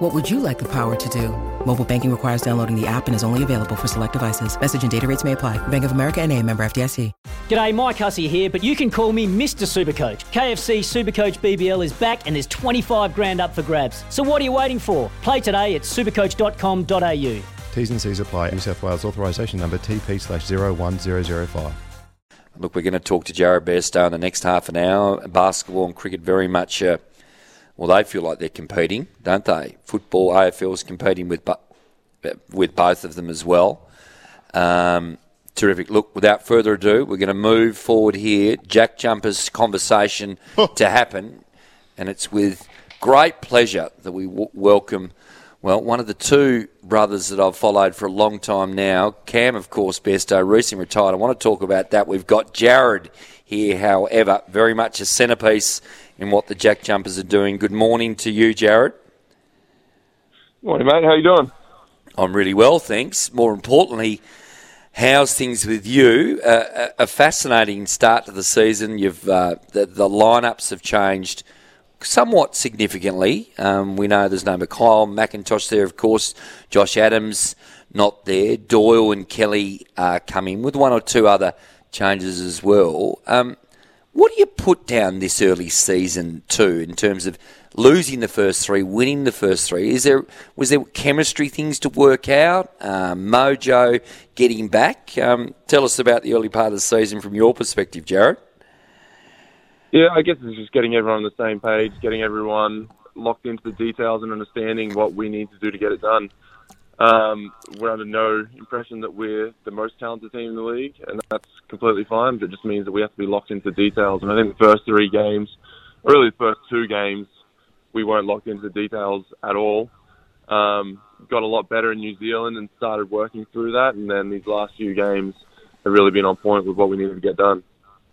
What would you like the power to do? Mobile banking requires downloading the app and is only available for select devices. Message and data rates may apply. Bank of America and a member FDIC. G'day, Mike Hussey here, but you can call me Mr. Supercoach. KFC Supercoach BBL is back and there's 25 grand up for grabs. So what are you waiting for? Play today at supercoach.com.au. T's and C's apply. New South Wales authorisation number TP slash 01005. Look, we're going to talk to Jared Bairstow in the next half an hour. Basketball and cricket very much... Uh, well, they feel like they're competing, don't they? Football, AFL is competing with with both of them as well. Um, terrific. Look, without further ado, we're going to move forward here. Jack Jumper's conversation to happen, and it's with great pleasure that we w- welcome. Well, one of the two brothers that I've followed for a long time now, Cam, of course, Bairstow, recently retired. I want to talk about that. We've got Jared here, however, very much a centrepiece in what the Jack Jumpers are doing. Good morning to you, Jared. Morning, mate. How you doing? I'm really well, thanks. More importantly, how's things with you? Uh, a fascinating start to the season. You've uh, the, the lineups have changed somewhat significantly. Um, we know there's no Mikhail McIntosh there, of course. Josh Adams not there. Doyle and Kelly uh, come in with one or two other changes as well. Um, what do you put down this early season to in terms of losing the first three, winning the first three? Is there was there chemistry things to work out? Um, mojo getting back. Um, tell us about the early part of the season from your perspective, Jared. Yeah, I guess it's just getting everyone on the same page, getting everyone locked into the details and understanding what we need to do to get it done. Um, we're under no impression that we're the most talented team in the league, and that's completely fine. But it just means that we have to be locked into details. And I think the first three games, or really the first two games, we weren't locked into details at all. Um, got a lot better in New Zealand and started working through that. And then these last few games have really been on point with what we needed to get done.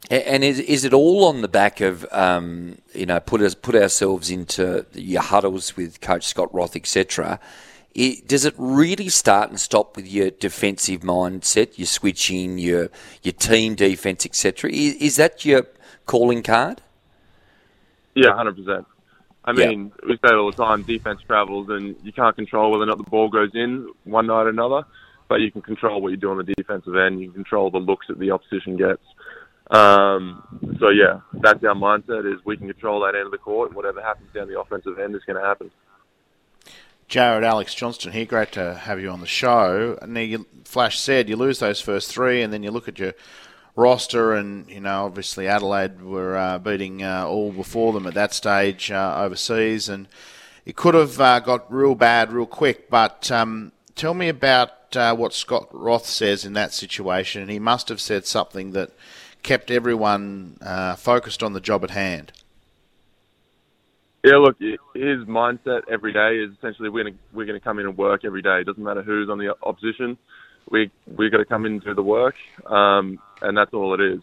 And is is it all on the back of um, you know put us put ourselves into your huddles with Coach Scott Roth, etc it, does it really start and stop with your defensive mindset, your switching, your your team defense, etc.? Is, is, that your calling card? Yeah, hundred percent. I mean, yeah. we say it all the time: defense travels, and you can't control whether or not the ball goes in one night or another, but you can control what you do on the defensive end. You can control the looks that the opposition gets. Um, so yeah, that's our mindset: is we can control that end of the court, and whatever happens down the offensive end is going to happen. Jared, Alex Johnston here. Great to have you on the show. Now, you, Flash said you lose those first three, and then you look at your roster, and you know obviously Adelaide were uh, beating uh, all before them at that stage uh, overseas, and it could have uh, got real bad real quick. But um, tell me about uh, what Scott Roth says in that situation. He must have said something that kept everyone uh, focused on the job at hand. Yeah, look, his mindset every day is essentially we're gonna we're gonna come in and work every day. It doesn't matter who's on the opposition. We we got to come in and do the work, um, and that's all it is.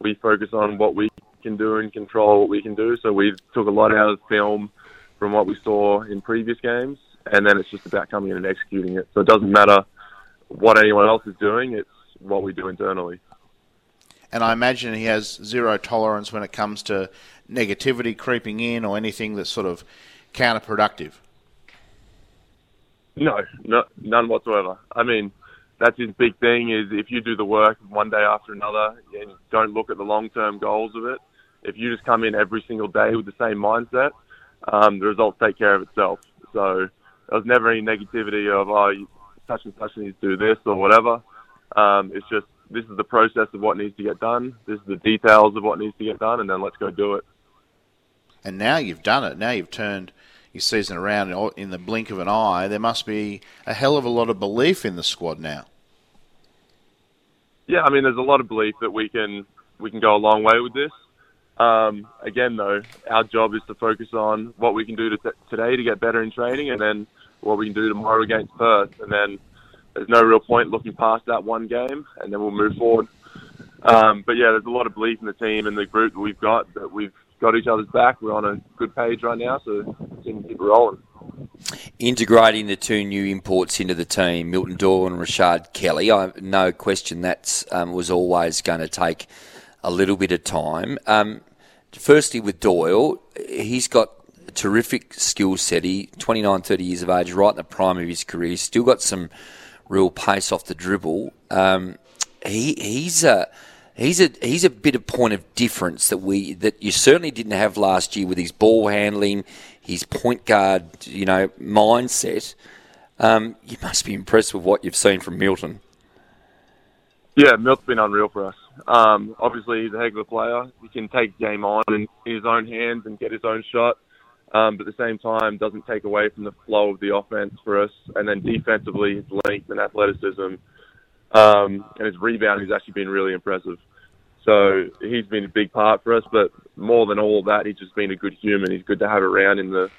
We focus on what we can do and control what we can do. So we took a lot out of film from what we saw in previous games, and then it's just about coming in and executing it. So it doesn't matter what anyone else is doing; it's what we do internally. And I imagine he has zero tolerance when it comes to negativity creeping in or anything that's sort of counterproductive? No, no, none whatsoever. I mean, that's his big thing is if you do the work one day after another and don't look at the long-term goals of it, if you just come in every single day with the same mindset, um, the results take care of itself. So there was never any negativity of, oh, such and such needs to do this or whatever. Um, it's just, this is the process of what needs to get done. This is the details of what needs to get done, and then let's go do it and now you've done it. Now you've turned your season around in the blink of an eye. There must be a hell of a lot of belief in the squad now. Yeah, I mean, there's a lot of belief that we can we can go a long way with this. Um, again, though, our job is to focus on what we can do to t- today to get better in training, and then what we can do tomorrow against Perth, and then there's no real point looking past that one game, and then we'll move forward. Um, but yeah, there's a lot of belief in the team and the group that we've got that we've got each other's back. We're on a good page right now, so can keep rolling. Integrating the two new imports into the team, Milton Doyle and Rashard Kelly, I no question that um, was always going to take a little bit of time. Um, firstly, with Doyle, he's got a terrific skill set. He 29, 30 years of age, right in the prime of his career. He's still got some real pace off the dribble. Um, he he's a he's a he's a bit of point of difference that we that you certainly didn't have last year with his ball handling, his point guard, you know, mindset. Um, you must be impressed with what you've seen from Milton. Yeah, Milton's been unreal for us. Um, obviously, he's a heck of a player. He can take game on in his own hands and get his own shot, um, but at the same time, doesn't take away from the flow of the offense for us. And then defensively, his length and athleticism um, and his rebound has actually been really impressive. So he's been a big part for us, but more than all that, he's just been a good human. He's good to have around in the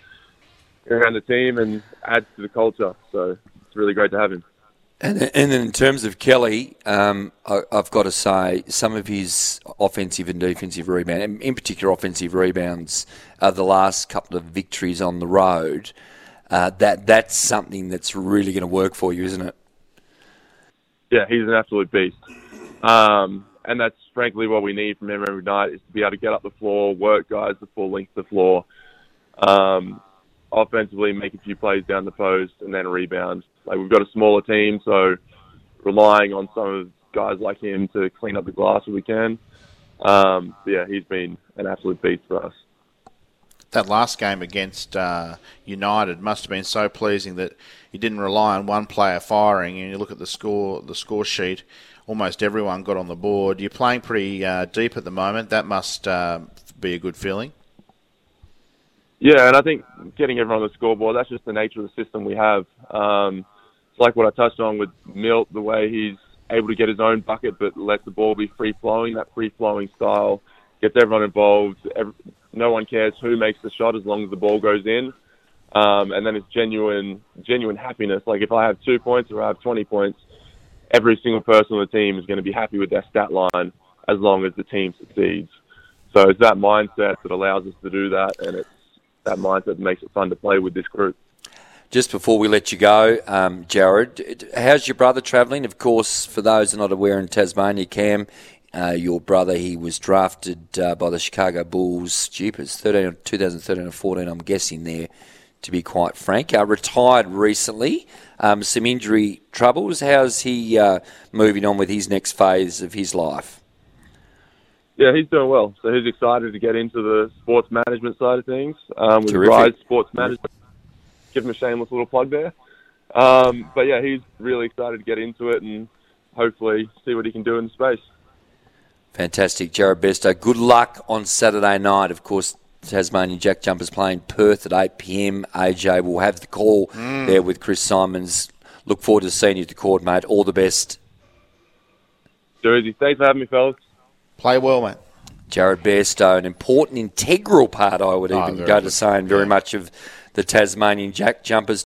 around the team and adds to the culture. So it's really great to have him. And, and then in terms of Kelly, um, I, have got to say some of his offensive and defensive rebound, in particular offensive rebounds, are the last couple of victories on the road. Uh, that that's something that's really going to work for you, isn't it? Yeah, he's an absolute beast. Um, and that's frankly what we need from him every night is to be able to get up the floor, work guys the full length of the floor, um, offensively make a few plays down the post, and then rebound. Like we've got a smaller team, so relying on some of guys like him to clean up the glass if we can. Um, yeah, he's been an absolute beast for us. That last game against uh, United must have been so pleasing that you didn't rely on one player firing, and you look at the score, the score sheet almost everyone got on the board. You're playing pretty uh, deep at the moment. That must uh, be a good feeling. Yeah, and I think getting everyone on the scoreboard, that's just the nature of the system we have. Um, it's like what I touched on with Milt, the way he's able to get his own bucket but let the ball be free flowing. That free flowing style gets everyone involved. Every, no one cares who makes the shot as long as the ball goes in. Um, and then it's genuine, genuine happiness. Like if I have two points or I have 20 points, every single person on the team is going to be happy with their stat line as long as the team succeeds. So it's that mindset that allows us to do that, and it's that mindset that makes it fun to play with this group. Just before we let you go, um, Jared, how's your brother travelling? Of course, for those who are not aware, in Tasmania, Cam, uh, your brother, he was drafted uh, by the Chicago Bulls. Stupid, 13, 2013 or 14, I'm guessing there to be quite frank. Uh, retired recently, um, some injury troubles. How's he uh, moving on with his next phase of his life? Yeah, he's doing well. So he's excited to get into the sports management side of things um, with Terrific. Rise Sports Management. Give him a shameless little plug there. Um, but yeah, he's really excited to get into it and hopefully see what he can do in the space. Fantastic, Jared Bairstow. Good luck on Saturday night. Of course, Tasmanian Jack Jumpers playing Perth at 8 pm. AJ will have the call mm. there with Chris Simons. Look forward to seeing you at the court, mate. All the best. Too easy. Thanks for having me, fellas. Play well, mate. Jared Bairstow, an important, integral part, I would oh, even go to saying, very yeah. much of the Tasmanian Jack Jumpers